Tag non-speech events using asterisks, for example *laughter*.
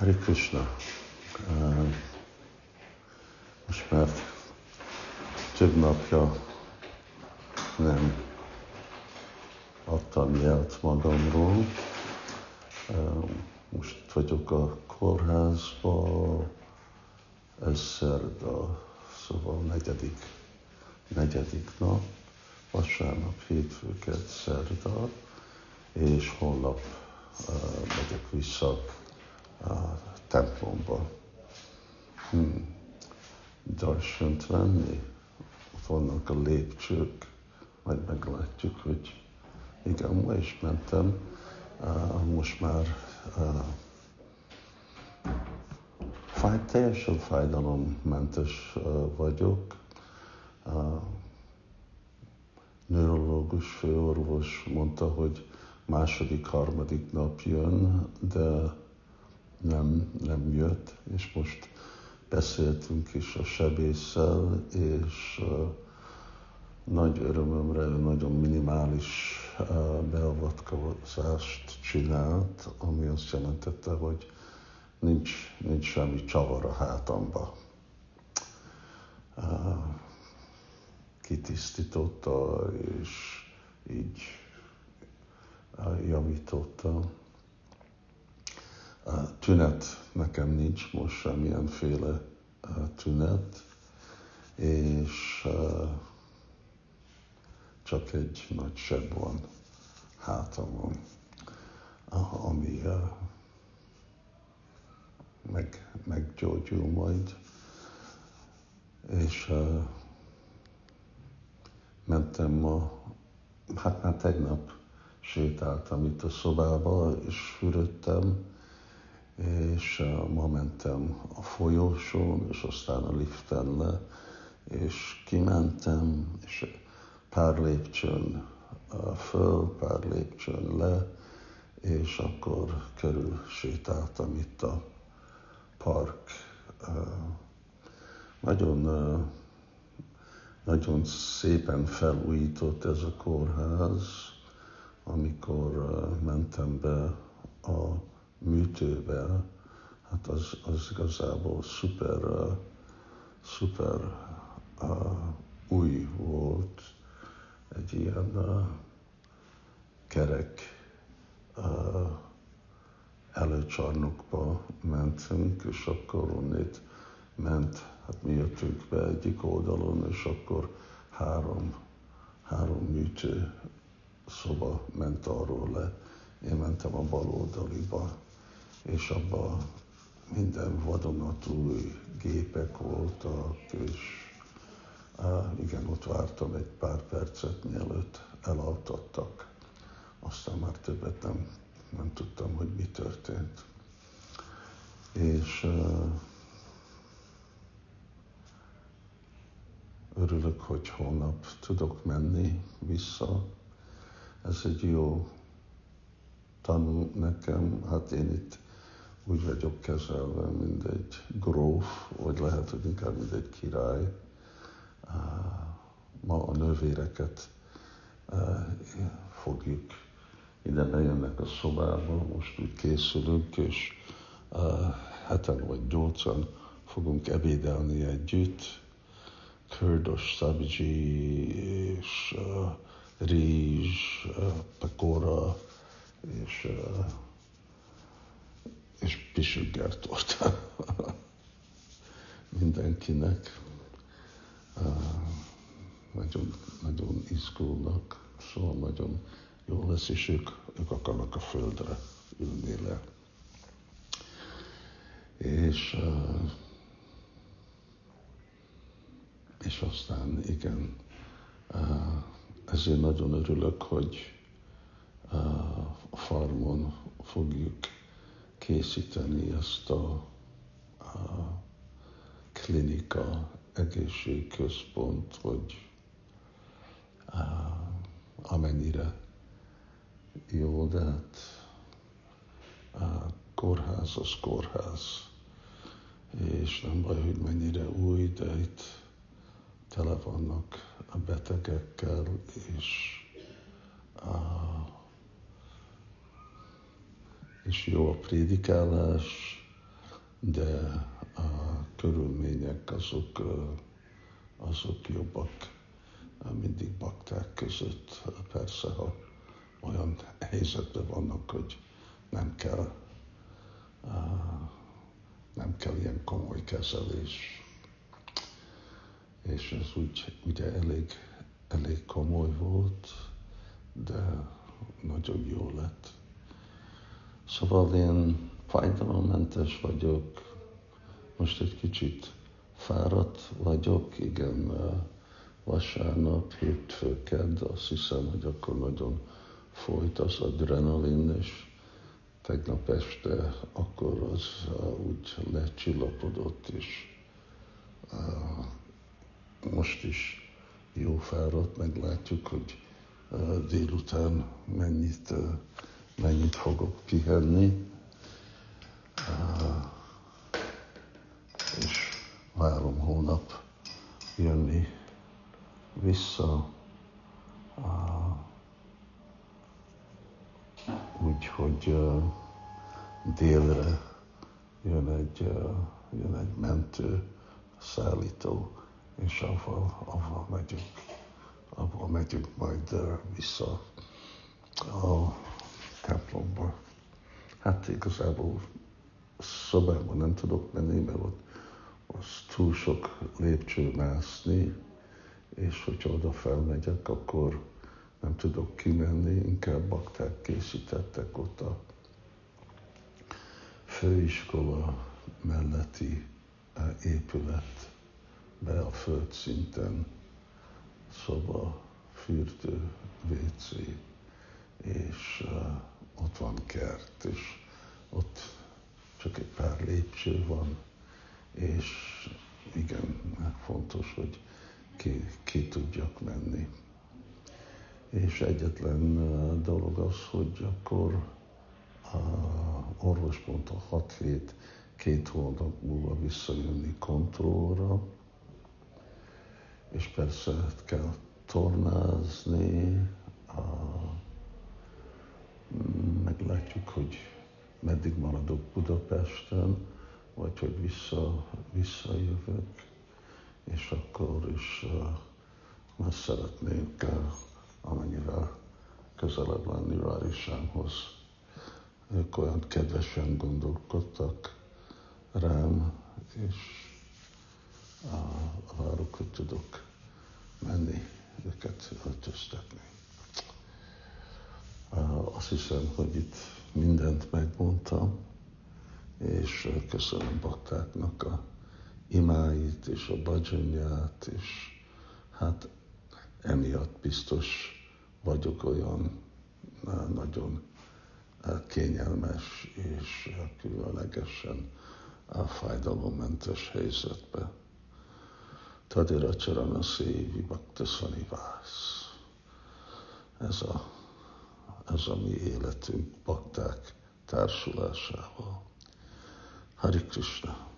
Hari Krishna. Most már több napja nem adtam jelt magamról. Most vagyok a kórházba, ez szerda, szóval negyedik, negyedik nap, vasárnap, hétfőket, szerda, és holnap uh, megyek vissza a templomba. Hmm. Darsant venni, vannak a lépcsők, majd meglátjuk, hogy igen, ma is mentem, uh, most már uh, fáj, teljesen fájdalommentes uh, vagyok. Uh, neurológus főorvos mondta, hogy második, harmadik nap jön, de nem, nem jött, és most beszéltünk is a sebésszel, és uh, nagy örömömre nagyon minimális uh, beavatkozást csinált, ami azt jelentette, hogy nincs, nincs semmi csavar a hátamba. Uh, kitisztította, és így javította tünet nekem nincs most semmilyenféle tünet, és csak egy nagy seb van hátamon, ami meg, meggyógyul majd. És mentem ma, hát már tegnap sétáltam itt a szobába, és fürödtem, és ma mentem a folyósón, és aztán a liften le, és kimentem, és pár lépcsőn föl, pár lépcsőn le, és akkor körül sétáltam itt a park. Nagyon, nagyon szépen felújított ez a kórház, amikor mentem be a műtővel, hát az, az igazából szuper, szuper uh, új volt, egy ilyen uh, kerek uh, előcsarnokba mentünk, és akkor onnét ment, hát mi jöttünk be egyik oldalon, és akkor három, három műtő szoba ment arról le. Én mentem a bal oldaliba, és abban minden vadonatúj gépek voltak, és á, igen, ott vártam egy pár percet, mielőtt elaltattak. Aztán már többet nem, nem tudtam, hogy mi történt. És uh, örülök, hogy holnap tudok menni vissza. Ez egy jó tanul nekem, hát én itt úgy vagyok kezelve, mint egy gróf, vagy lehet, hogy inkább mint egy király. Ma a nővéreket fogjuk, ide bejönnek a szobába, most úgy készülünk, és heten vagy nyolcan fogunk ebédelni együtt, kördos szabzsi és uh, rizs, uh, pekora, és és pisügger torta *laughs* mindenkinek. Nagyon, nagyon izgulnak, szóval nagyon jó lesz, és ők, ők akarnak a földre ülni le. És, és aztán igen, ezért nagyon örülök, hogy a farmon fogjuk készíteni ezt a, a klinika, egészségközpont, hogy a, amennyire jó, de hát a kórház az kórház, és nem baj, hogy mennyire új, de itt tele vannak a betegekkel, és a, és jó a prédikálás, de a körülmények azok, azok jobbak mindig bakták között. Persze, ha olyan helyzetben vannak, hogy nem kell, nem kell ilyen komoly kezelés. És ez úgy, ugye elég, elég komoly volt, de nagyon jó lett. Szóval én fájdalommentes vagyok, most egy kicsit fáradt vagyok, igen, vasárnap, hétfő, kedd, azt hiszem, hogy akkor nagyon folyt az adrenalin, és tegnap este akkor az úgy lecsillapodott, és most is jó fáradt, meglátjuk, hogy délután mennyit, mennyit fogok pihenni. És várom hónap jönni vissza. Úgy, hogy uh, délre jön egy, jön egy mentő, szállító, és avval, avval megyünk, avval megyünk majd vissza a templomba. Hát igazából szobában nem tudok menni, mert ott az túl sok lépcső mászni, és hogyha oda felmegyek, akkor nem tudok kimenni, inkább bakták készítettek ott a főiskola melletti eh, épület be a földszinten, szoba, fürdő, WC, és uh, kert, és ott csak egy pár lépcső van, és igen, fontos, hogy ki, ki tudjak menni. És egyetlen dolog az, hogy akkor a orvos mondta 6 hét, két hónap múlva visszajönni kontrollra, és persze kell tornázni, a, meglátjuk, hogy meddig maradok Budapesten, vagy hogy vissza, visszajövök, és akkor is már szeretnénk uh, amennyire közelebb lenni Rárisámhoz. Ők olyan kedvesen gondolkodtak rám, és várok, hogy tudok menni őket öltöztetni. Azt hiszem, hogy itt mindent megmondtam, és köszönöm baktáknak a imáit és a bajanyát, és hát emiatt biztos vagyok olyan nagyon kényelmes és különlegesen fájdalommentes helyzetbe. Tadira Csarana Szévi Bakta Szanivász. Ez a, ez a mi életünk bakták társulásával. Hari Krishna.